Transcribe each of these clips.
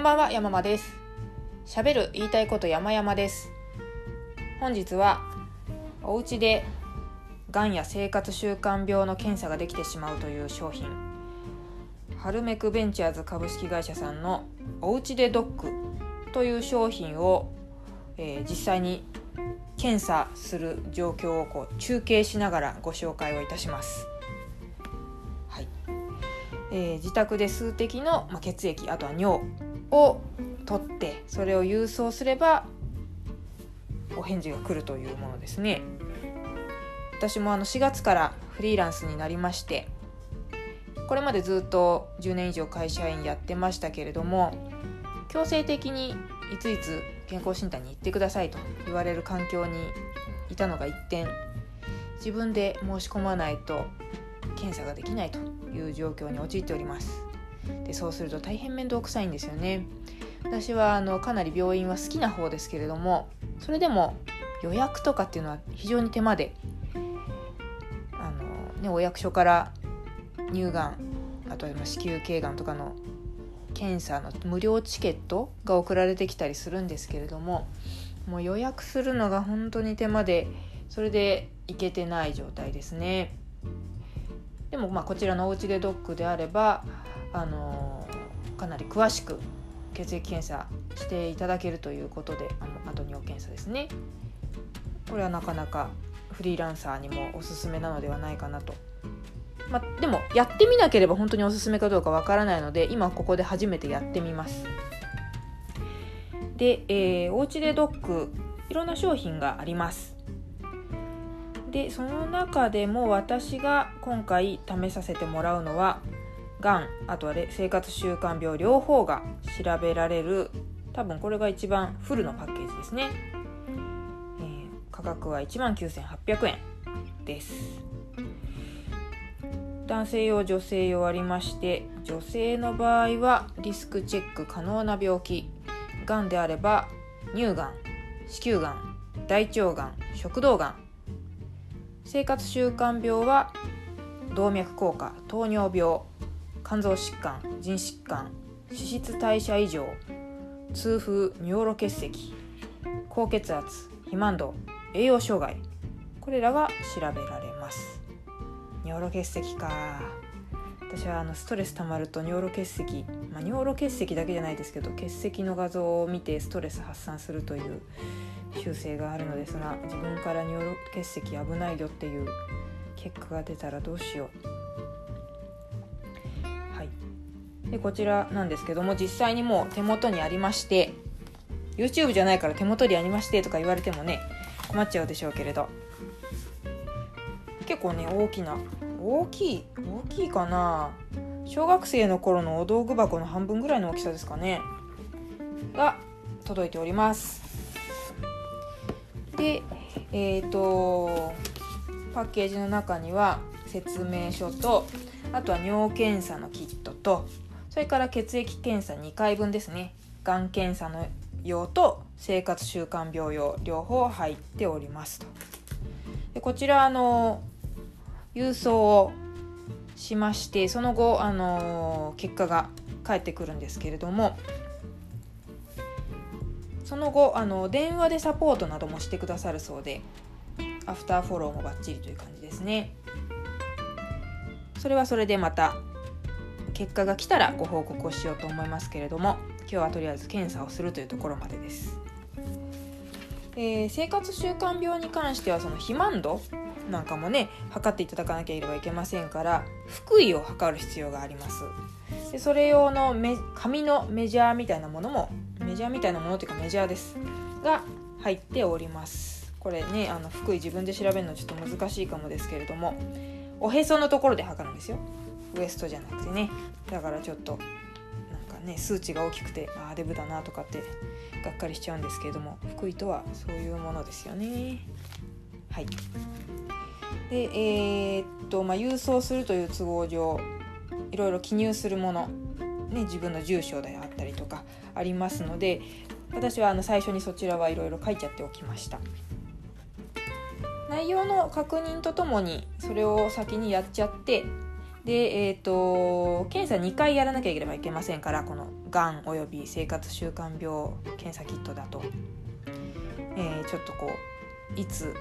こんばんは、山間です。喋る言いたいこと山々です。本日はお家でがんや生活習慣病の検査ができてしまうという商品ハルメクベンチャーズ株式会社さんのおうちでドックという商品を、えー実際に検査する状況をこう中継しながらご紹介をいたします。はいえー自宅で数滴の、まあ、血液あとは尿を取ってそれを郵送すればお返事が来るというものですね。私もあの4月からフリーランスになりましてこれまでずっと10年以上会社員やってましたけれども強制的にいついつ健康診断に行ってくださいと言われる環境にいたのが一転自分で申し込まないと検査ができないという状況に陥っております。でそうすると大変面倒くさいんですよね。私はあのかなり病院は好きな方ですけれどもそれでも予約とかっていうのは非常に手間であの、ね、お役所から乳がんあとは子宮頸がんとかの検査の無料チケットが送られてきたりするんですけれどももう予約するのが本当に手間でそれで行けてない状態ですね。でもまあこちらのおうちでドックであればあのかなり詳しく血液検査していただけるということであのあと尿検査ですね。これはなかなかフリーランサーにもおすすめなのではないかなと。まあ、でもやってみなければ本当におすすめかどうかわからないので今ここで初めてやってみます。で、えー、おうちでドックいろんな商品があります。でその中でも私が今回試させてもらうのはがんあとは生活習慣病両方が調べられる多分これが一番フルのパッケージですね、えー価格は1万9800円です。男性用女性用ありまして女性の場合はリスクチェック可能な病気。がんであれば乳がん子宮がん大腸がん食道がん生活習慣病は動脈硬化糖尿病。肝臓疾患腎疾患脂質代謝異常痛風尿路結石高血圧肥満度栄養障害これらが調べられます。尿路結石か。私はあのストレス溜まると尿路結石、まあ、尿路結石だけじゃないですけど結石の画像を見てストレス発散するという習性があるのですが自分から尿路結石危ないよっていう結果が出たらどうしよう。でこちらなんですけども実際にもう手元にありまして YouTube じゃないから手元にありましてとか言われてもね困っちゃうでしょうけれど。結構ね大きな大きい大きいかな。小学生の頃のお道具箱の半分ぐらいの大きさですかね。が届いております。でえっ、とパッケージの中には説明書とあとは尿検査のキットとそれから血液検査2回分ですね。がん検査の用と生活習慣病用両方入っておりますと。でこちらあの郵送をしましてその後あの結果が返ってくるんですけれどもその後あの電話でサポートなどもしてくださるそうでアフターフォローもバッチリという感じですね。それはそれでまた結果が来たらご報告をしようと思いますけれども今日はとりあえず検査をするというところまでです、えー生活習慣病に関してはその肥満度なんかもね測っていただかなければいけませんから腹囲を測る必要があります。でそれ用のメ紙のメジャーみたいなものもメジャーみたいなものというかメジャーですが入っております。これねあの腹囲自分で調べるのちょっと難しいかもですけれどもおへそのところで測るんですよ。ウエストじゃなくてね。だからちょっとなんかね数値が大きくてああデブだなとかってがっかりしちゃうんですけれども腹囲とはそういうものですよね。はい。でえーっとまあ郵送するという都合上いろいろ記入するもの、ね、自分の住所であったりとかありますので私はあの最初にそちらはいろいろ書いちゃっておきました。内容の確認とともにそれを先にやっちゃってで、えー、と検査2回やらなきゃいければいけませんからこのがんおよび生活習慣病検査キットだと、えー、ちょっとこういつ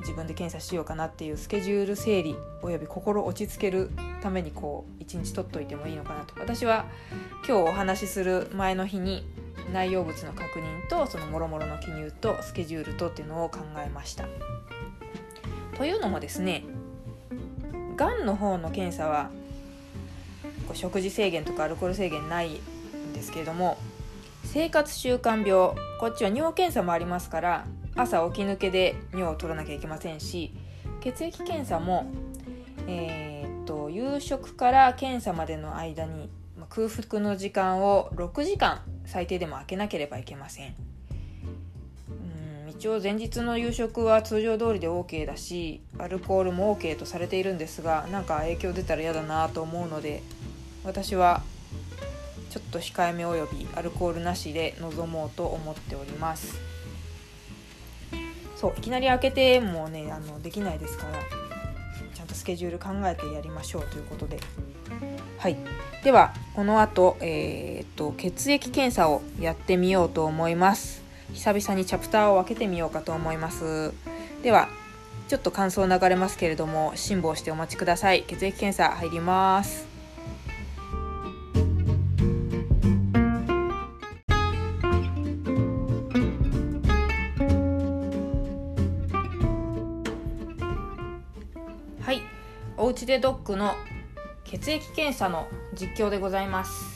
自分で検査しようかなっていうスケジュール整理および心落ち着けるためにこう一日取っといてもいいのかなと私は今日お話しする前の日に内容物の確認とそのもろもろの記入とスケジュールとっていうのを考えました。というのもですねがんの方の検査はこう食事制限とかアルコール制限ないんですけれども生活習慣病こっちは尿検査もありますから朝起き抜けで尿を取らなきゃいけませんし血液検査も、えー、っと夕食から検査までの間に空腹の時間を6時間最低でも空けなければいけません。一応前日の夕食は通常通りで OK だしアルコールも OK とされているんですがなんか影響出たら嫌だなと思うので私はちょっと控えめおよびアルコールなしで臨もうと思っております。そういきなり開けてもねあのできないですからちゃんとスケジュール考えてやりましょうということで。はい。ではこの後、えー、っと血液検査をやってみようと思います。久々にチャプターを分けてみようかと思います。ではちょっと感想流れますけれども辛抱してお待ちください。血液検査入ります。はい。おうちでドッグの血液検査の実況でございます。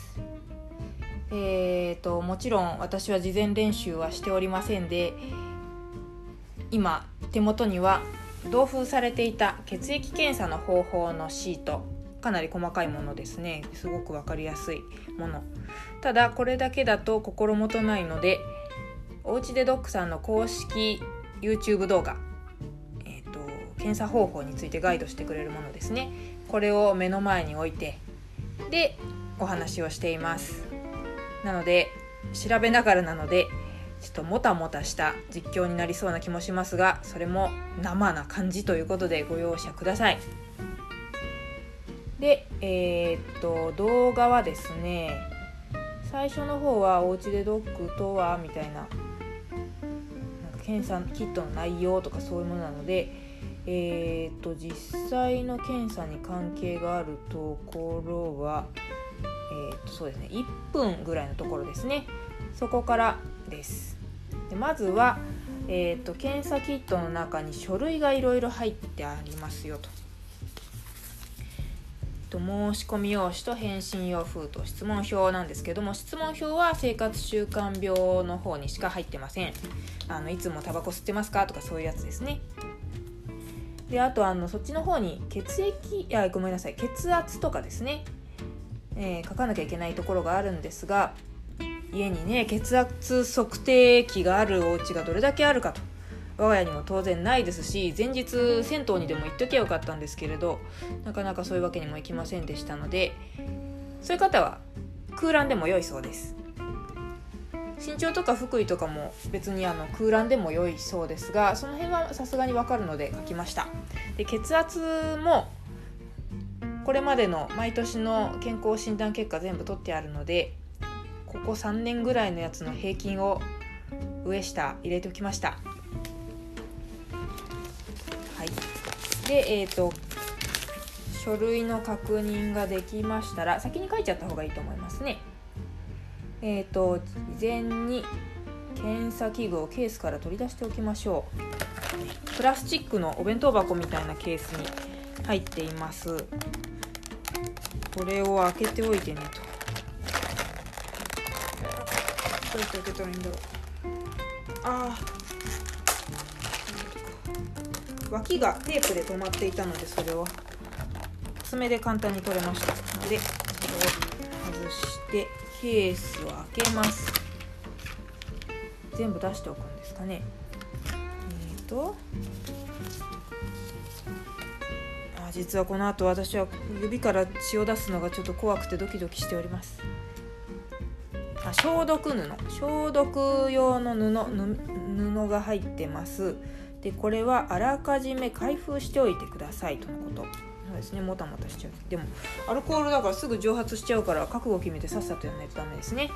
えーともちろん私は事前練習はしておりませんで今手元には同封されていた血液検査の方法のシートかなり細かいものですね。すごく分かりやすいもの。ただこれだけだと心もとないのでおうちでドッグさんの公式 YouTube 動画えー、と検査方法についてガイドしてくれるものですね。これを目の前に置いてでお話をしています。なので調べながらなのでちょっともたもたした実況になりそうな気もしますがそれも生な感じということでご容赦ください。でえー、っと動画はですね最初の方はおうちでドッグとはみたいななんか検査キットの内容とかそういうものなのでえーと、実際の検査に関係があるところは、えーとそうですね、1分ぐらいのところですね。そこからです。でまずは、えーと、検査キットの中に書類がいろいろ入ってありますよと。と申し込み用紙と返信用封筒質問票なんですけども質問票は生活習慣病の方にしか入ってません。あのいつもタバコ吸ってますかとかそういうやつですね。であとあのそっちの方に血液いやごめんなさい血圧とかですね、えー、書かなきゃいけないところがあるんですが家にね血圧測定器があるお家がどれだけあるかと。我が家にも当然ないですし前日銭湯にでも行っときゃよかったんですけれどなかなかそういうわけにもいきませんでしたのでそういう方は空欄でも良いそうです。身長とか福井とかも別にあの空欄でも良いそうですがその辺はさすがに分かるので書きました。で血圧もこれまでの毎年の健康診断結果全部取ってあるのでここ3年ぐらいのやつの平均を上下入れておきました。はい。でえっ、ー、と書類の確認ができましたら先に書いちゃった方がいいと思いますね。えっ、ー、と事前に検査器具をケースから取り出しておきましょう。プラスチックのお弁当箱みたいなケースに入っています。これを開けておいてねと。どうやって開けたらいいんだろう。ああ脇がテープで止まっていたのでそれを。爪で簡単に取れました。のでそれを外してケースを開けます。全部出しておくんですかね。えーと。実はこの後私は指から血を出すのがちょっと怖くてドキドキしております。あ消毒布消毒用の布布が入ってます。でこれはあらかじめ開封しておいてくださいとのこと。そうですねもたもたしちゃう。でもアルコールだからすぐ蒸発しちゃうから覚悟決めてさっさとやらないとダメですね。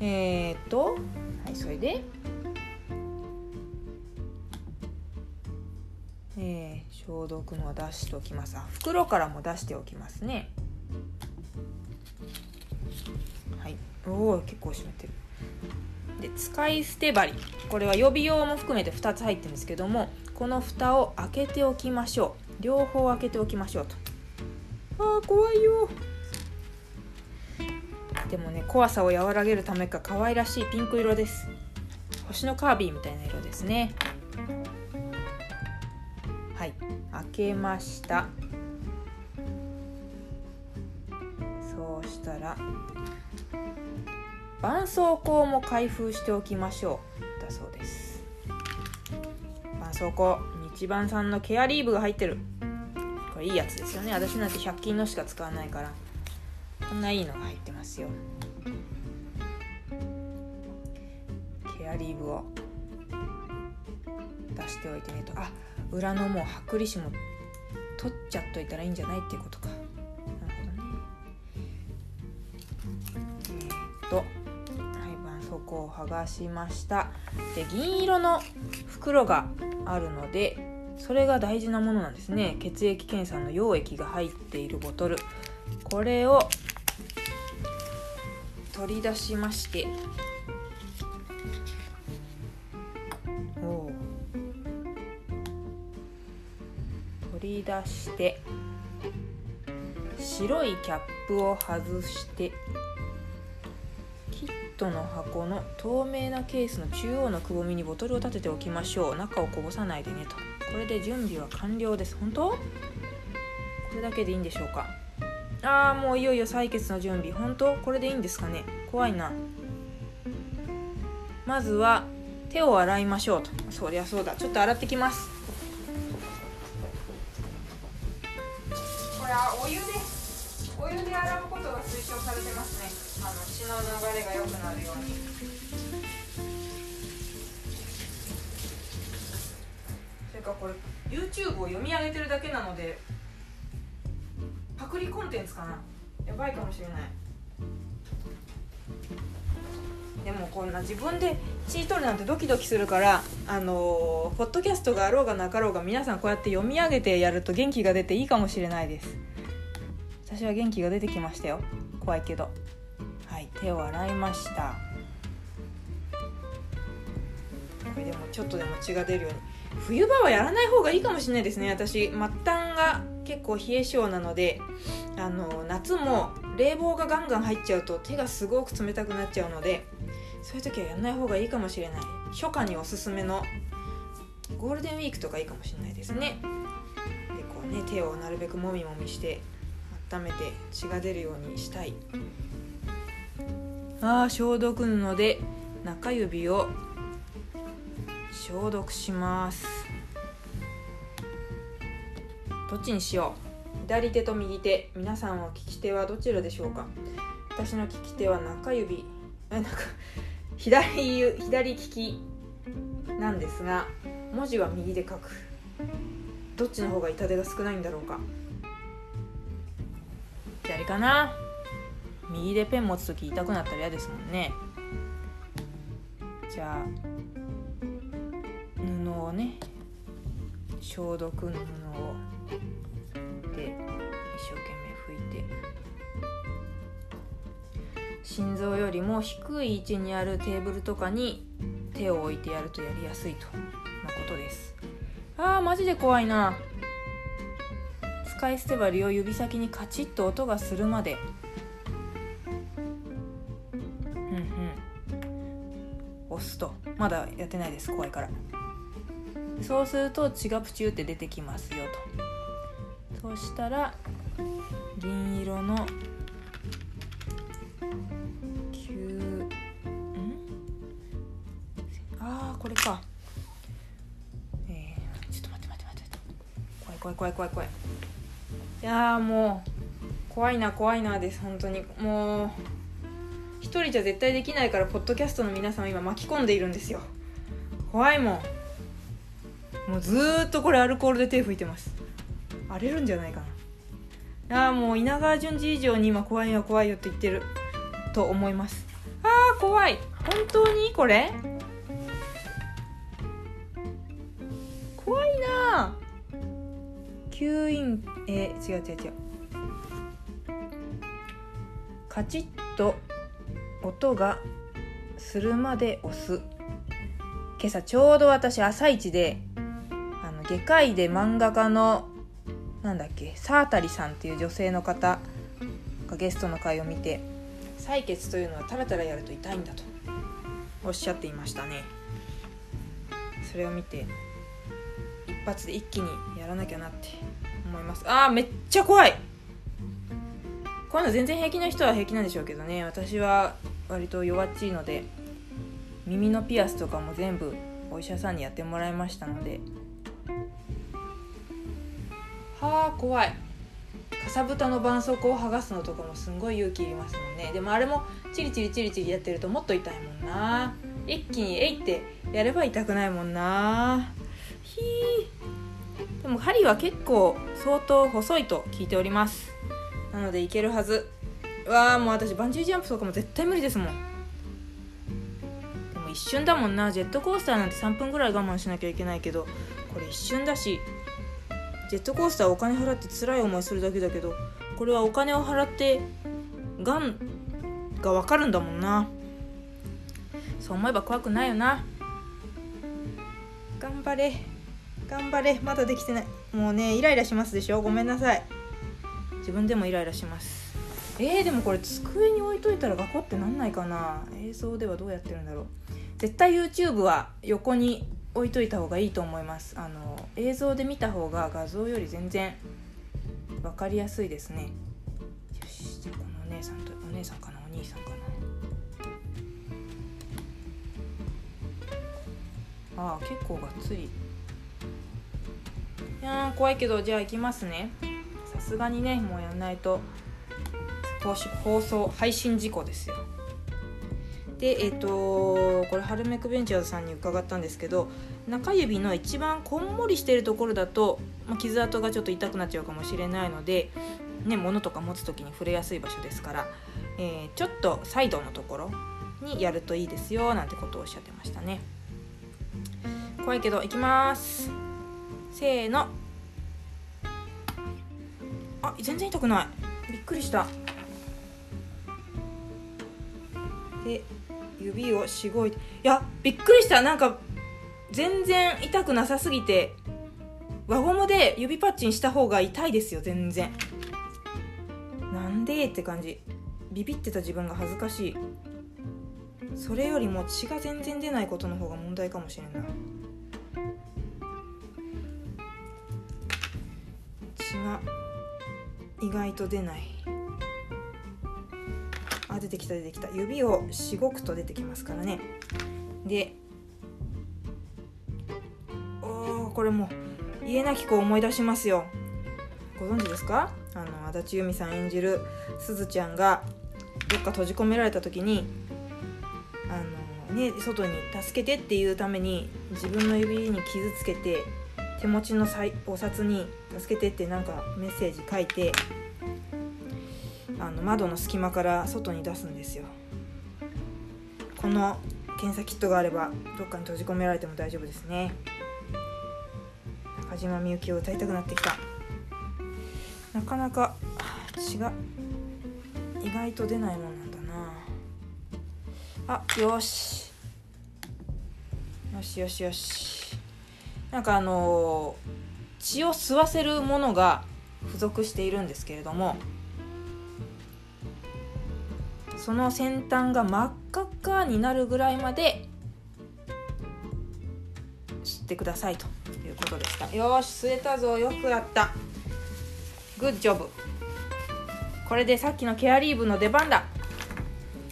えー、っとはいそれで消毒の出しておきます。あ袋からも出しておきますね。はい。おお結構湿ってる。で使い捨て針。これは予備用も含めて2つ入ってるんですけどもこの蓋を開けておきましょう。両方開けておきましょうと。あー怖いよ。でもね怖さを和らげるためか可愛らしいピンク色です。星のカービィみたいな色ですね。けました。そうしたら絆創膏も開封しておきましょうだそうです。絆創膏日版さんのケアリーブが入ってる。これいいやつですよね。私なんて100均のしか使わないからこんないいのが入ってますよ。ケアリーブを出しておいてねと。あ裏のもう剥離紙も取っちゃっといたらいいんじゃないっていうことか。なるほどね。え、っとはい絆創膏を剥がしました。で銀色の袋があるのでそれが大事なものなんですね。血液検査の溶液が入っているボトル。これを取り出しまして出して白いキャップを外してキットの箱の透明なケースの中央のくぼみにボトルを立てておきましょう。中をこぼさないでねと。これで準備は完了です。本当？これだけでいいんでしょうか？ああもういよいよ採血の準備。本当？これでいいんですかね？怖いな。まずは手を洗いましょうと。そりゃそうだ。ちょっと洗ってきます。これ YouTube を読み上げてるだけなのでパクリコンテンツかな。やばいかもしれない。でもこんな自分で血取るなんてドキドキするからあのー、ポッドキャストがあろうがなかろうが皆さんこうやって読み上げてやると元気が出ていいかもしれないです。私は元気が出てきましたよ。怖いけど。はい手を洗いました。これでもちょっとでも血が出るように。冬場はやらない方がいいかもしれないですね。私末端が結構冷え性なのであの夏も冷房がガンガン入っちゃうと手がすごく冷たくなっちゃうのでそういう時はやらない方がいいかもしれない。初夏におすすめのゴールデンウィークとかいいかもしれないですね。でこうね手をなるべくもみもみして温めて血が出るようにしたい。あー消毒布で中指を消毒します。どっちにしよう。左手と右手。皆さんは利き手はどちらでしょうか。私の利き手は中指。えなんか左左利きなんですが文字は右で書く。どっちの方が痛手が少ないんだろうか。左かな。右でペン持つ時痛くなったら嫌ですもんね。じゃあね消毒の布をで一生懸命拭いて。心臓よりも低い位置にあるテーブルとかに手を置いてやるとやりやすいとのことです。あーマジで怖いな。使い捨て針を指先にカチッと音がするまで。うんうん。押すと。まだやってないです。怖いから。そうすると血がプチュって出てきますよと。そしたら銀色の9ん？あーこれか。えー、ちょっと待って待って待って怖い怖い怖い怖い怖い。いやもう怖いな怖いなです本当に。もう一人じゃ絶対できないからポッドキャストの皆さんを今巻き込んでいるんですよ。怖いもん。もうずーっとこれアルコールで手拭いてます。荒れるんじゃないかな。ああもう稲川淳二以上に今怖いよ怖いよって言ってると思います。あー怖い。本当にこれ？怖いな。吸引えー、違う違う違う。カチッと音がするまで押す。今朝ちょうど私朝一での外科医で漫画家のなんだっけサータリさんっていう女性の方がゲストの回を見て採血というのはタラタラやると痛いんだとおっしゃっていましたね。それを見て一発で一気にやらなきゃなって思います。あーめっちゃ怖い！こういうの全然平気な人は平気なんでしょうけどね。私は割と弱っちいので耳のピアスとかも全部お医者さんにやってもらいましたのではあ怖い。かさぶたの絆創膏を剥がすのとかもすんごい勇気いりますもんね。でもあれもチリチリチリチリやってるともっと痛いもんな。一気に「えい!」ってやれば痛くないもんな。ひー。でも針は結構相当細いと聞いております。なのでいけるはず。わあもう私バンジージャンプとかも絶対無理ですもん。でも一瞬だもんな。ジェットコースターなんて3分ぐらい我慢しなきゃいけないけどこれ一瞬だしジェットコースターお金払って辛い思いするだけだけどこれはお金を払ってがんが分かるんだもんな。そう思えば怖くないよな。頑張れ。頑張れ。まだできてない。もうねイライラしますでしょ。ごめんなさい。自分でもイライラします。えー、でもこれ机に置いといたらガコってなんないかな。映像ではどうやってるんだろう。絶対 YouTube は横に置いといた方がいいと思います。あの映像で見た方が画像より全然分かりやすいですね。よしじゃあこのお姉さんとお姉さんかなお兄さんかな。ああ結構がっつり。いやー怖いけどじゃあ行きますね。さすがにねもうやんないと放送配信事故ですよ。でえっ、ー、とこれハルメクベンチャーズさんに伺ったんですけど中指の一番こんもりしてるところだと、まあ、傷跡がちょっと痛くなっちゃうかもしれないので、ね、物とか持つ時に触れやすい場所ですから、えー、ちょっとサイドのところにやるといいですよなんてことをおっしゃってましたね。怖いけどいきます。せーの。あ全然痛くない。びっくりした。で指をしごいていやびっくりした。なんか全然痛くなさすぎて輪ゴムで指パッチンした方が痛いですよ全然。なんでって感じ。ビビってた自分が恥ずかしい。それよりも血が全然出ないことの方が問題かもしれんな。血が意外と出ない。出てきた出てきた。指をしごくと出てきますからね。でおこれも家なき子を思い出しますよ。ご存知ですか？あの足立由美さん演じるすずちゃんがどっか閉じ込められた時にあの、ね、外に助けてっていうために自分の指に傷つけて手持ちのお札に「助けて」ってなんかメッセージ書いてあの窓の隙間から外に出すんですよ。この検査キットがあればどっかに閉じ込められても大丈夫ですね。中島みゆきを歌いたくなってきた。なかなか血が意外と出ないもんなんだな。あよし。よしよしよし。なんかあの血を吸わせるものが付属しているんですけれどもその先端が真っ赤っかになるぐらいまで知ってくださいということでした。よし吸えたぞ。よくやった。グッジョブ。これでさっきのケアリーブの出番だ。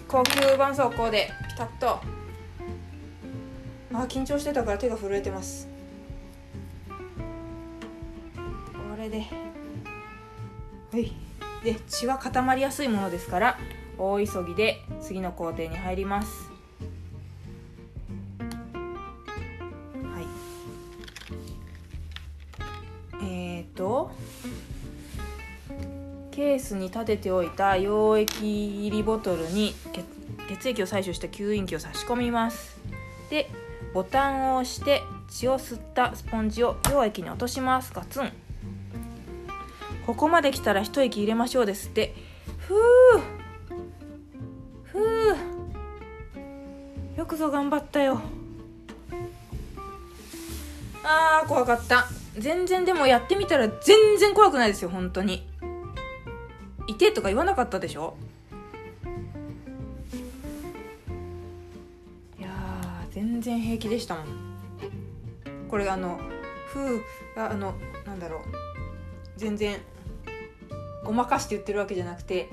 高級絆創膏でピタッと。あ緊張してたから手が震えてます。これで。はい。で血は固まりやすいものですから。大急ぎで次の工程に入ります。はい。えーとケースに立てておいた溶液入りボトルに血液を採取した吸引器を差し込みます。でボタンを押して血を吸ったスポンジを溶液に落とします。ガツン。ここまで来たら一息入れましょうですって。ふうふうよくぞ頑張ったよ。あー怖かった。全然でもやってみたら全然怖くないですよ本当に。いてとか言わなかったでしょ？いや全然平気でしたもん。これがあのふうあのなんだろう。全然ごまかして言ってるわけじゃなくて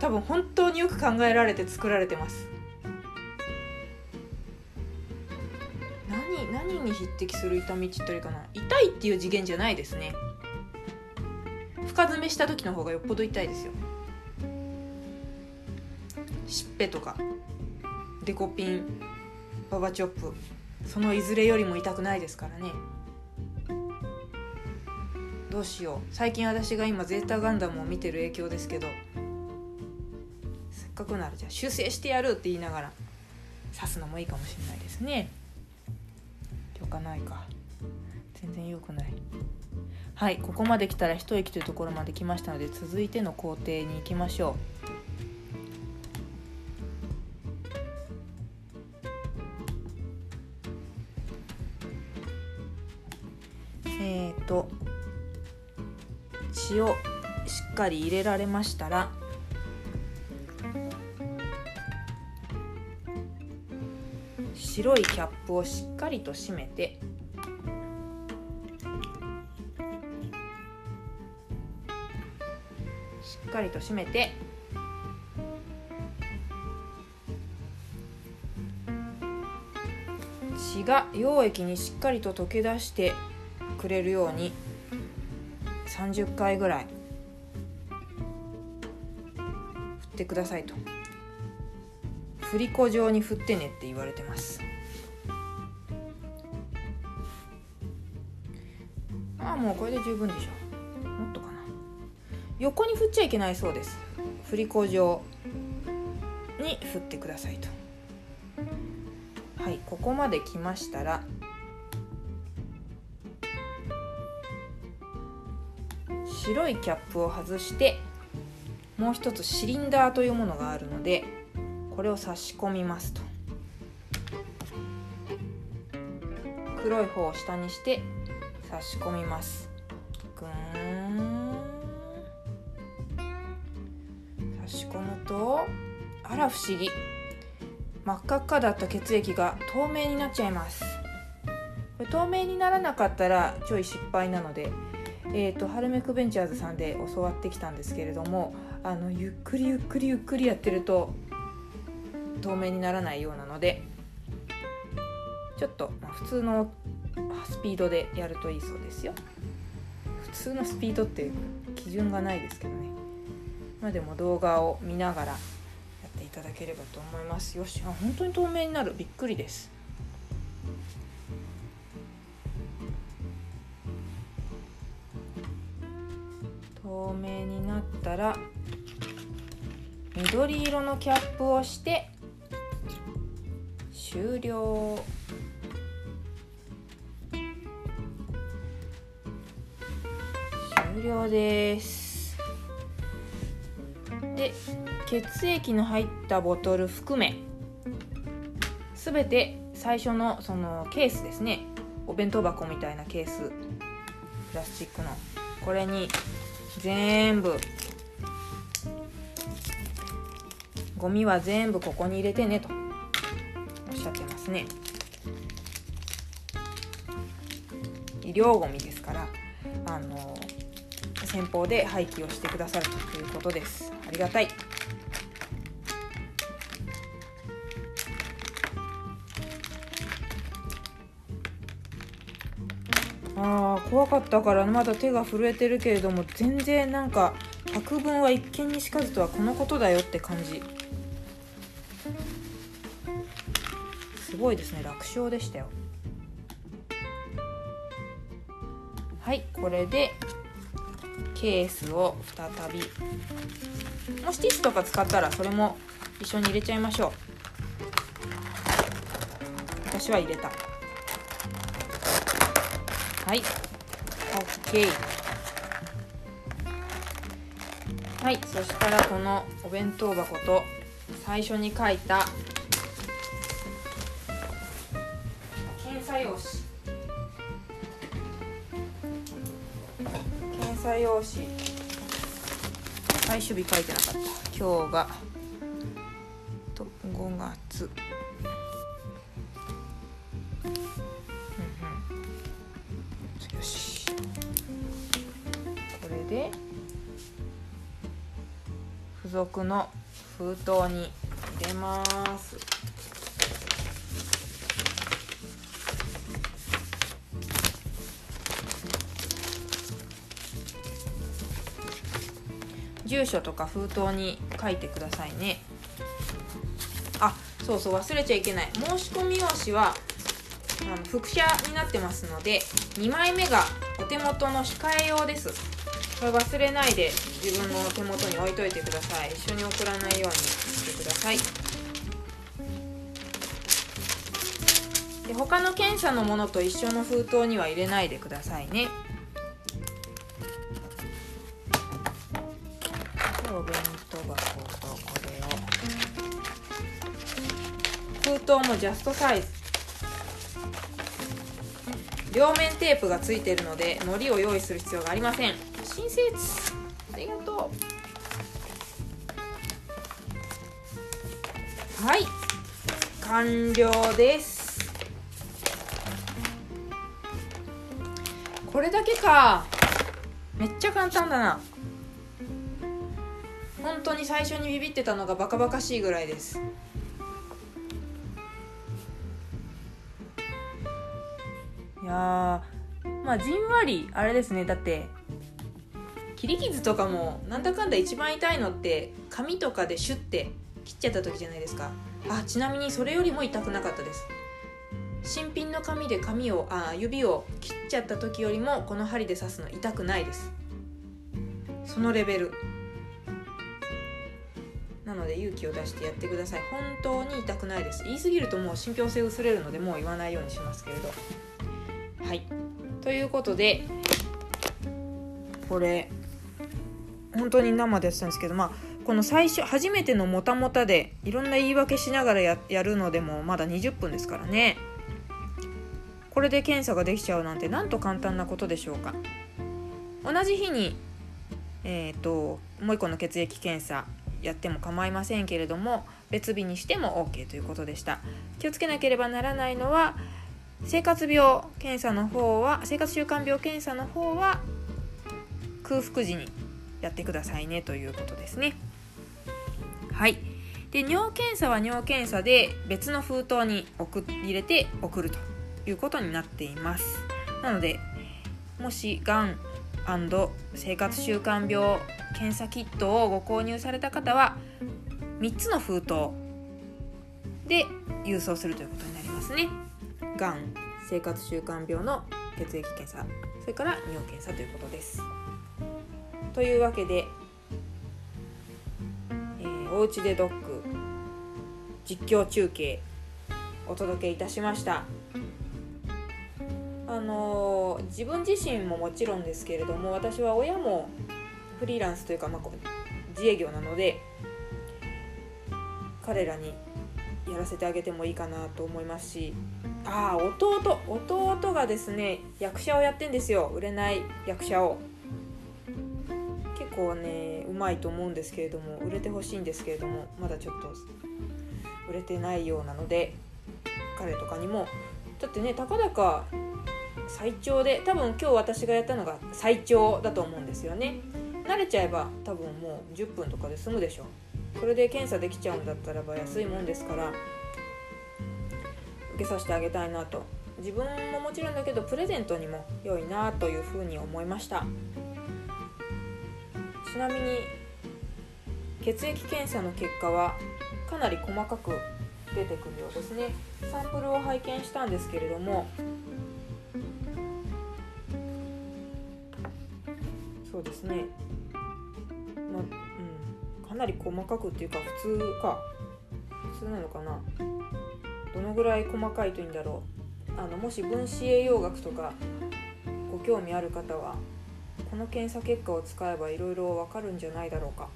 多分本当によく考えられて作られてます。何何に匹敵する痛みって言ったらいいかな。痛いっていう次元じゃないですね。深爪した時の方がよっぽど痛いですよ。しっぺとかデコピンババチョップそのいずれよりも痛くないですからね。どうしよう。最近私が今ゼータガンダムを見てる影響ですけど。かくならじゃあ修正してやるって言いながら刺すのもいいかもしれないですね。許可ないか。全然良くない。はいここまで来たら一息というところまで来ましたので続いての工程に行きましょう。えっ、と血をしっかり入れられましたら白いキャップをしっかりと閉めてしっかりと閉めて血が溶液にしっかりと溶け出してくれるように30回ぐらい振ってくださいと。振り子状に振ってねって言われてます。ああもうこれで十分でしょ。もっとかな。横に振っちゃいけないそうです。振り子状に振ってくださいと。はいここまで来ましたら。白いキャップを外してもう一つシリンダーというものがあるのでこれを差し込みますと。黒い方を下にして差し込みます。ぐーん。差し込むとあら不思議。真っ赤っかだった血液が透明になっちゃいます。これ透明にならなかったらちょい失敗なのでえーと、ハルメクベンチャーズさんで教わってきたんですけれどもあのゆっくりゆっくりゆっくりやってると透明にならないようなのでちょっと、まあ、普通のスピードでやるといいそうですよ。普通のスピードって基準がないですけどね。まあでも動画を見ながらやっていただければと思います。よしあ本当に透明になる。びっくりです。透明になったら緑色のキャップをして終了。終了です。で血液の入ったボトル含めすべて最初のそのケースですね。お弁当箱みたいなケース。プラスチックの。これに全部ゴミは全部ここに入れてねと。しゃってますね。医療ゴミですからあの先方で廃棄をしてくださるということです。ありがたい。あー怖かったからまだ手が震えてるけれども全然なんか百聞は一見にしかずとはこのことだよって感じ。ごいですね。楽勝でしたよ。はいこれでケースを再び。もしティッシュとか使ったらそれも一緒に入れちゃいましょう。私は入れた。はい。OK はいそしたらこのお弁当箱と最初に書いた用紙。最終日書いてなかった。今日が。と5月。うんうん。よし。これで付属の封筒に入れます。住所とか封筒に書いてくださいね。あそうそう忘れちゃいけない。申し込み用紙はあの複写になってますので2枚目がお手元の控え用です。これ忘れないで自分の手元に置いといてください。一緒に送らないようにしてください。で他の検査のものと一緒の封筒には入れないでくださいね。れを封筒もジャストサイズ。両面テープがついているので糊を用意する必要がありません。親切ありがとう。はい。完了です。これだけか。めっちゃ簡単だな。本当に最初にビビってたのがバカバカしいぐらいですやまあじんわりあれですね。だって切り傷とかもなんだかんだ一番痛いのって紙とかでシュッて切っちゃった時じゃないですか。あちなみにそれよりも痛くなかったです。新品の紙で紙をあ指を切っちゃった時よりもこの針で刺すの痛くないです。そのレベル。なので勇気を出してやってください。本当に痛くないです。言い過ぎるともう信憑性薄れるのでもう言わないようにしますけれど。はい。ということでこれ本当に生でやってたんですけどまあこの最初初めてのもたもたでいろんな言い訳しながらやるのでもまだ20分ですからね。これで検査ができちゃうなんてなんと簡単なことでしょうか。同じ日にえーと、もう一個の血液検査やっても構いませんけれども別日にしても OK ということでした。気をつけなければならないのは生活病検査の方は生活習慣病検査の方は空腹時にやってくださいねということですね。はい。で尿検査は尿検査で別の封筒に送入れて送るということになっています。なのでもしがん生活習慣病検査キットをご購入された方は3つの封筒で郵送するということになりますね。がん生活習慣病の血液検査それから尿検査ということです。というわけで、えー、おうちでドッグ実況中継お届けいたしました。あのー、自分自身ももちろんですけれども私は親もフリーランスというか、まあ、自営業なので彼らにやらせてあげてもいいかなと思いますしああ弟弟がですね役者をやってんですよ売れない役者を。結構ねうまいと思うんですけれども売れてほしいんですけれどもまだちょっと売れてないようなので彼とかにも。だってねたかだか最長で多分今日私がやったのが最長だと思うんですよね。慣れちゃえば多分もう10分とかで済むでしょ。それで検査できちゃうんだったらば安いもんですから。けさせてあげたいなと。自分ももちろんだけどプレゼントにも良いなというふうに思いました。ちなみに血液検査の結果はかなり細かく出てくるようですね。サンプルを拝見したんですけれどもそうですね、まうん、かなり細かくっていうか普通か。普通なのかな。どのぐらい細かいといいんだろう。あのもし分子栄養学とかご興味ある方はこの検査結果を使えばいろいろわかるんじゃないだろうか。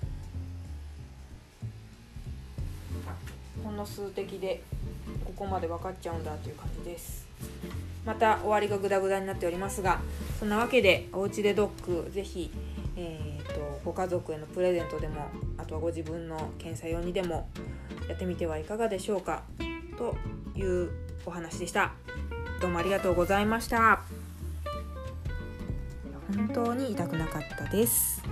ほんの数滴でここまで分かっちゃうんだという感じです。また終わりがグダグダになっておりますがそんなわけでおうちでドッグぜひ、えーと、ご家族へのプレゼントでもあとはご自分の検査用にでもやってみてはいかがでしょうか。というお話でした。どうもありがとうございました。本当に痛くなかったです。